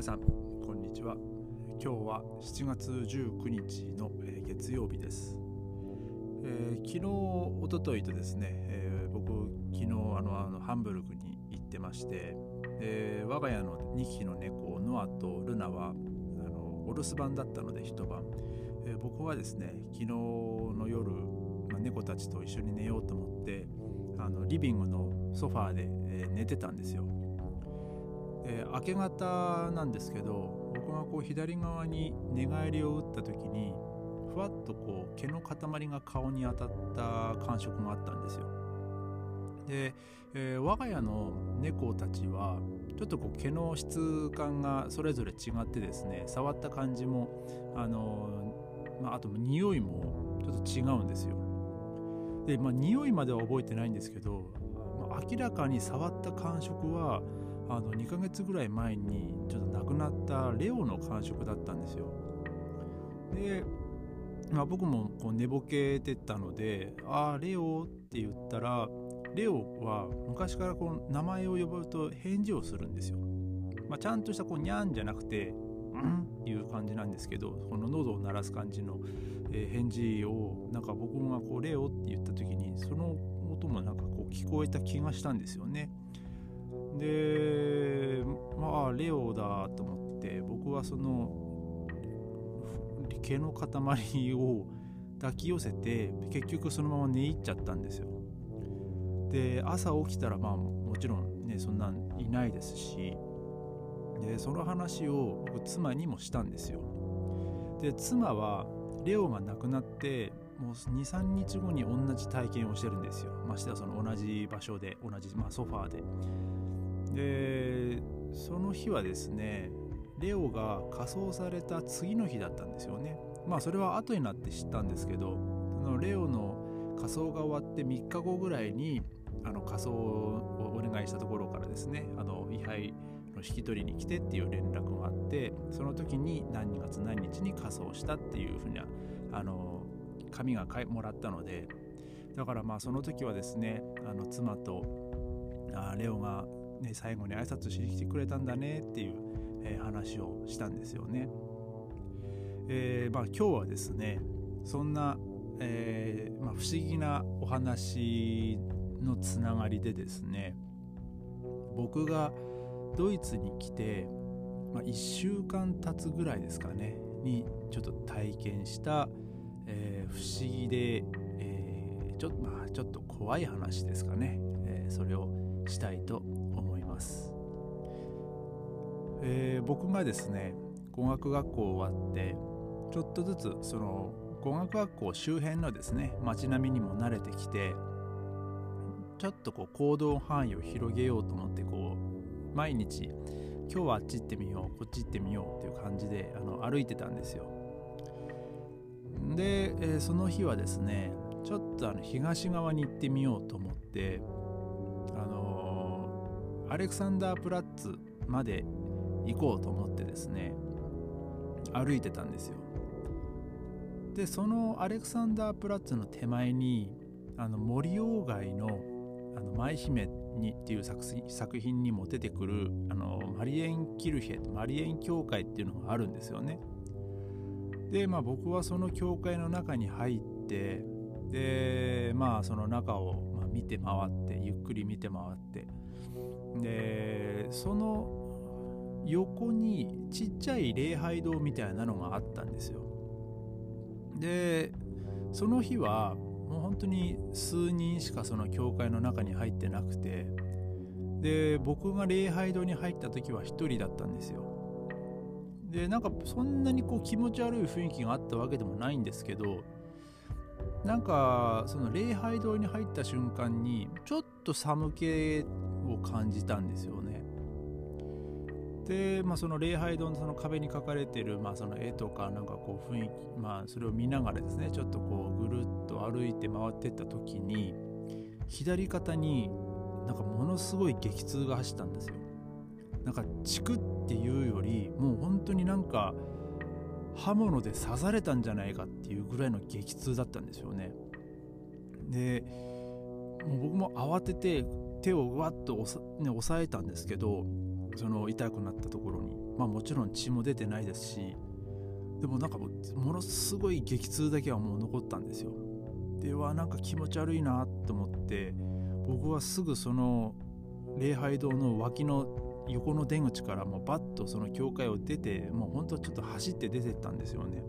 皆さんこんにちは。今日は7月19日の、月曜日です、えー昨日おとといとですね、えー僕昨日あのあのハンブルグに行ってましてで我が家の2匹の猫ノアとルナはあのお留守番だったので一晩、えー僕はですね昨日の夜、ま猫たちと一緒に寝ようと思ってあのリビングのソファーで、え寝てたんですよ。えー明け方なんですけど僕がこう左側に寝返りを打った時にふわっとこう毛の塊が顔に当たった感触があったんですよ。で、えー我が家の猫たちはちょっとこう毛の質感がそれぞれ違ってですね触った感じもあのーまあ、あと匂いもちょっと違うんですよ。でまあ匂いまでは覚えてないんですけど、まあ明らかに触った感触はあの2ヶ月ぐらい前にちょっと亡くなったレオの感触だったんですよ。で、まあ、僕もこう寝ぼけてたので「ああレオ」って言ったらレオは昔からこう名前を呼ぶと返事をするんですよ、まあ、ちゃんとしたこうニャンじゃなくて「うん」っていう感じなんですけどこの喉を鳴らす感じの、返事をなんか僕がこう「レオ」って言った時にその音もなんかこう聞こえた気がしたんですよね。でまあレオだと思って僕はその毛の塊を抱き寄せて結局そのまま寝入っちゃったんですよ。で朝起きたらまあもちろんねそんなんいないですしでその話を僕妻にもしたんですよ。で妻はレオが亡くなってもう23日後に同じ体験をしてるんですよ。ましてはその同じ場所で同じ、まあ、ソファーで。でその日はですねレオが火葬された次の日だったんですよね。まあそれは後になって知ったんですけどそのレオの火葬が終わって3日後ぐらいにあの火葬をお願いしたところからですねあの位牌の引き取りに来てっていう連絡があってその時に何月何日に火葬したっていうふうなあの紙がもらったのでだからまあその時はですねあの妻とあレオが、ね、最後に挨拶しに来てくれたんだねっていう、えー話をしたんですよね。えーまあ、今日はですねそんな、えーまあ、不思議なお話のつながりでですね僕がドイツに来て、まあ、1週間経つぐらいですかねにちょっと体験した、えー不思議で、えーちょまあ、ちょっと怖い話ですかね、えーそれをしたいと思います、えー僕がですね語学学校終わってちょっとずつその語学学校周辺のですね街並みにも慣れてきてちょっとこう行動範囲を広げようと思ってこう毎日今日はあっち行ってみようこっち行ってみようっていう感じであの歩いてたんですよ。で、えーその日はですねちょっとあの東側に行ってみようと思ってあのアレクサンダープラッツまで行こうと思ってですね歩いてたんですよ。でそのアレクサンダープラッツの手前にあの森鴎外の「あの舞姫に」っていう作品にも出てくるあのマリエン・キルヘマリエン教会っていうのがあるんですよね。でまあ僕はその教会の中に入ってでまあその中をま見て回ってゆっくり見て回ってでその横にちっちゃい礼拝堂みたいなのがあったんですよ。でその日はもう本当に数人しかその教会の中に入ってなくてで僕が礼拝堂に入った時は一人だったんですよ。でなんかそんなにこう気持ち悪い雰囲気があったわけでもないんですけどなんかその礼拝堂に入った瞬間にちょっと寒気を感じたんですよね。で、まあ、その礼拝堂のその壁に描かれてる、まあ、その絵とかなんかこう雰囲気、まあ、それを見ながらですねちょっとこうぐるっと歩いて回ってった時に左肩になんかものすごい激痛が走ったんですよ。なんかチクっていうよりもう本当になんか刃物で刺されたんじゃないかっていうぐらいの激痛だったんですよね。でもう僕も慌てて手をうわっと押さ、ね、押さえたんですけどその痛くなったところに、まあ、もちろん血も出てないですしでもなんかものすごい激痛だけはもう残ったんですよ。ではなんか気持ち悪いなと思って僕はすぐその礼拝堂の脇の横の出口からもうバッとその教会を出てもうほんとちょっと走って出てったんですよね。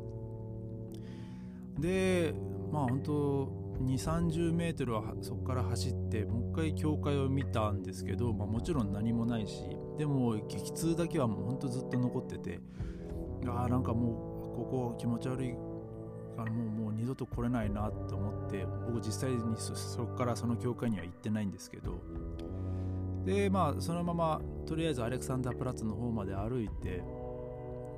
でまあ本当2 3 0メートルはそこから走ってもう一回教会を見たんですけど、まあ、もちろん何もないしでも激痛だけはもうほんとずっと残っててああなんかもうここ気持ち悪いからもうもう二度と来れないなと思って僕実際にそこからその教会には行ってないんですけどでまあそのままとりあえずアレクサンダープラッツの方まで歩いて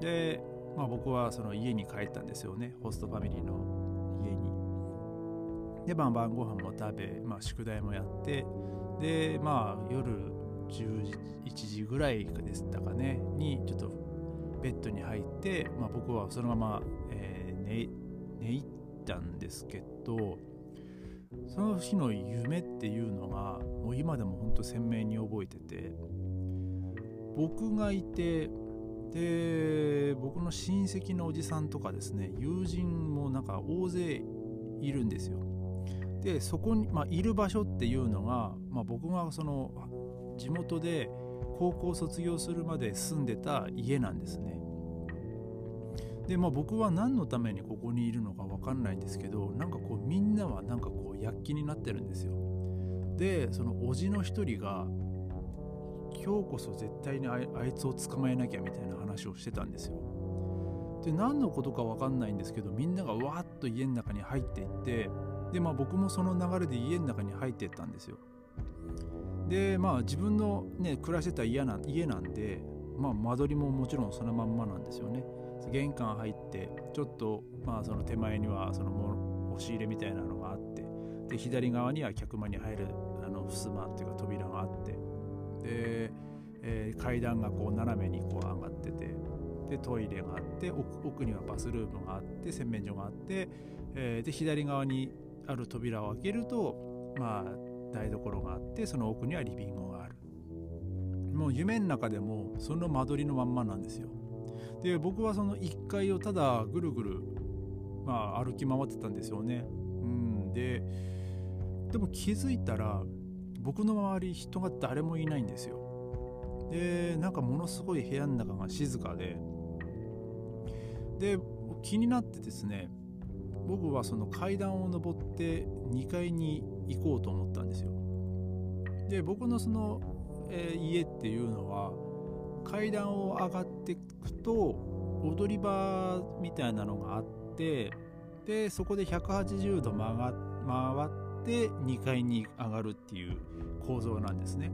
で、まあ、僕はその家に帰ったんですよねホストファミリーの家に。で、まあ、晩ご飯も食べ、まあ、宿題もやってでまあ夜11時ぐらいでしたかねにちょっとベッドに入って、まあ、僕はそのまま、えー、寝寝入ったんですけどその日の夢っていうのがもう今でも本当鮮明に覚えてて僕がいてで僕の親戚のおじさんとかですね友人もなんか大勢いるんですよ。でそこに、まあ、いる場所っていうのが、まあ、僕がその地元で高校卒業するまで住んでた家なんですね。でまあ僕は何のためにここにいるのか分かんないんですけどなんかこうみんなはなんかこう躍起になってるんですよ。でそのおじの一人が今日こそ絶対にあいつを捕まえなきゃみたいな話をしてたんですよ。で何のことか分かんないんですけどみんながわーっと家の中に入っていってでまあ僕もその流れで家の中に入っていったんですよ。でまあ自分のね暮らしてた家な家なんでまあ間取りももちろんそのまんまなんですよね。玄関入ってちょっとまあその手前にはその押し入れみたいなのがあってで左側には客間に入るあの襖っていうか扉があってで、えー、階段がこう斜めにこう上がっててでトイレがあって奥にはバスルームがあって洗面所があって、えー、で左側にある扉を開けるとまあ台所があってその奥にはリビングがある。もう夢の中でもその間取りのまんまなんですよ。で僕はその1階をただぐるぐる、まあ、歩き回ってたんですよね。ででも気づいたら僕の周り人が誰もいないんですよ。でなんかものすごい部屋の中が静かでで気になってですね僕はその階段を上って2階に行こうと思ったんですよ。で僕のその、えー、家っていうのは階段を上がっていくと踊り場みたいなのがあってでそこで180度曲が回って2階に上がるっていう構造なんですね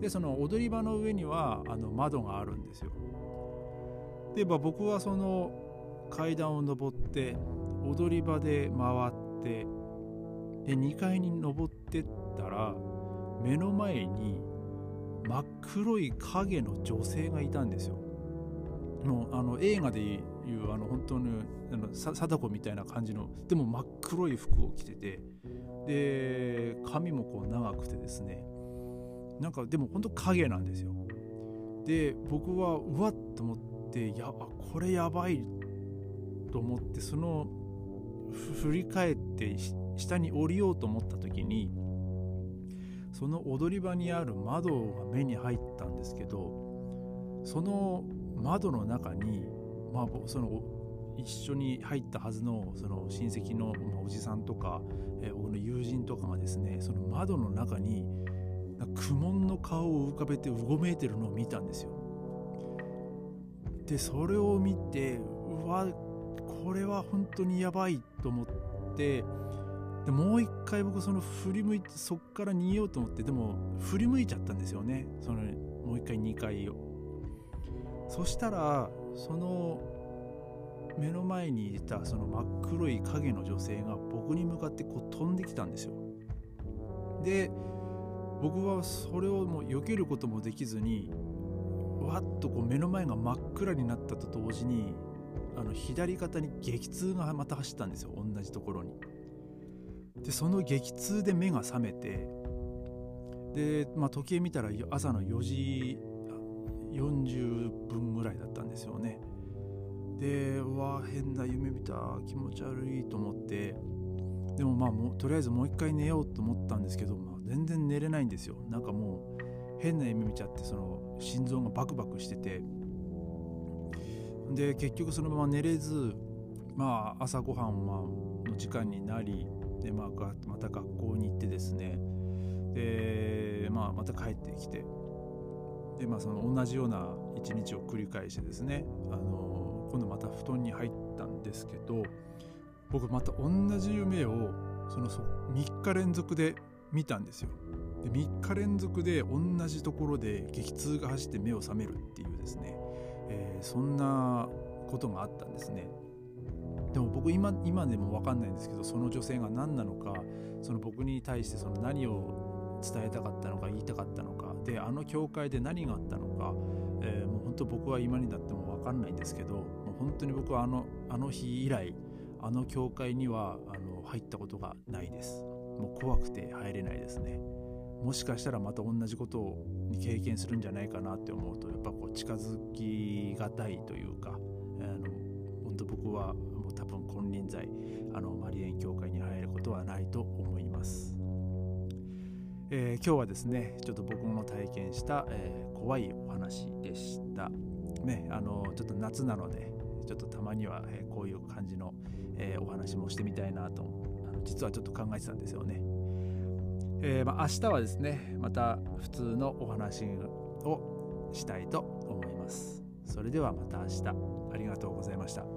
でその踊り場の上にはあの窓があるんですよで、まあ、僕はその階段を上って踊り場で回ってで2階に登ってったら目の前に真っ黒い影の女性がいたんですよ。もうあの映画でいうあの本当にあの貞子みたいな感じのでも真っ黒い服を着ててで髪もこう長くてですねなんかでも本当影なんですよ。で僕はうわっと思っていやこれやばいと思ってその振り返って下に降りようと思った時にその踊り場にある窓が目に入ったんですけどその窓の中に、まあ、その一緒に入ったはずのその親戚のおじさんとか、えー、僕の友人とかがですねその窓の中に苦悶の顔を浮かべてうごめいてるのを見たんですよ。でそれを見てうわこれは本当にやばいと思ってでもう一回僕その振り向いてそっから逃げようと思ってでも振り向いちゃったんですよねそのもう一回2回をそしたらその目の前にいたその真っ黒い影の女性が僕に向かってこう飛んできたんですよで僕はそれをもう避けることもできずにわっとこう目の前が真っ暗になったと同時にあの左肩に激痛がまた走ったんですよ同じところに。でその激痛で目が覚めてで、まあ、時計見たら朝の4時40分ぐらいだったんですよね。でうわ変な夢見た気持ち悪いと思って。でもまあもとりあえずもう一回寝ようと思ったんですけど、まあ、全然寝れないんですよ。なんかもう変な夢見ちゃってその心臓がバクバクしてて。で結局そのまま寝れずまあ朝ごはんの時間になりで、まあ、また学校に行ってですね。で、まあ、また帰ってきて。で、まあ、その同じような一日を繰り返してですねあの今度また布団に入ったんですけど僕また同じ夢をその3日連続で見たんですよ。で3日連続で同じところで激痛が走って目を覚めるっていうですね、えー、そんなことがあったんですね。でも僕今今でも分かんないんですけどその女性が何なのかその僕に対してその何を伝えたかったのか言いたかったのかであの教会で何があったのか、えー、もう本当僕は今になっても分かんないんですけどもう本当に僕はあのあの日以来あの教会にはあの入ったことがないです。もう怖くて入れないですね。もしかしたらまた同じことを経験するんじゃないかなって思うとやっぱこう近づきがたいというかあの本当僕はもう多分金輪際あのマリエン教会に入ることはないと、えー、今日はですねちょっと僕の体験した、えー、怖いお話でした。ねあのちょっと夏なのでちょっとたまには、え、こういう感じの、えお話もしてみたいなと実はちょっと考えてたんですよね。え、まあ、明日はですねまた普通のお話をしたいと思います。それではまた明日。ありがとうございました。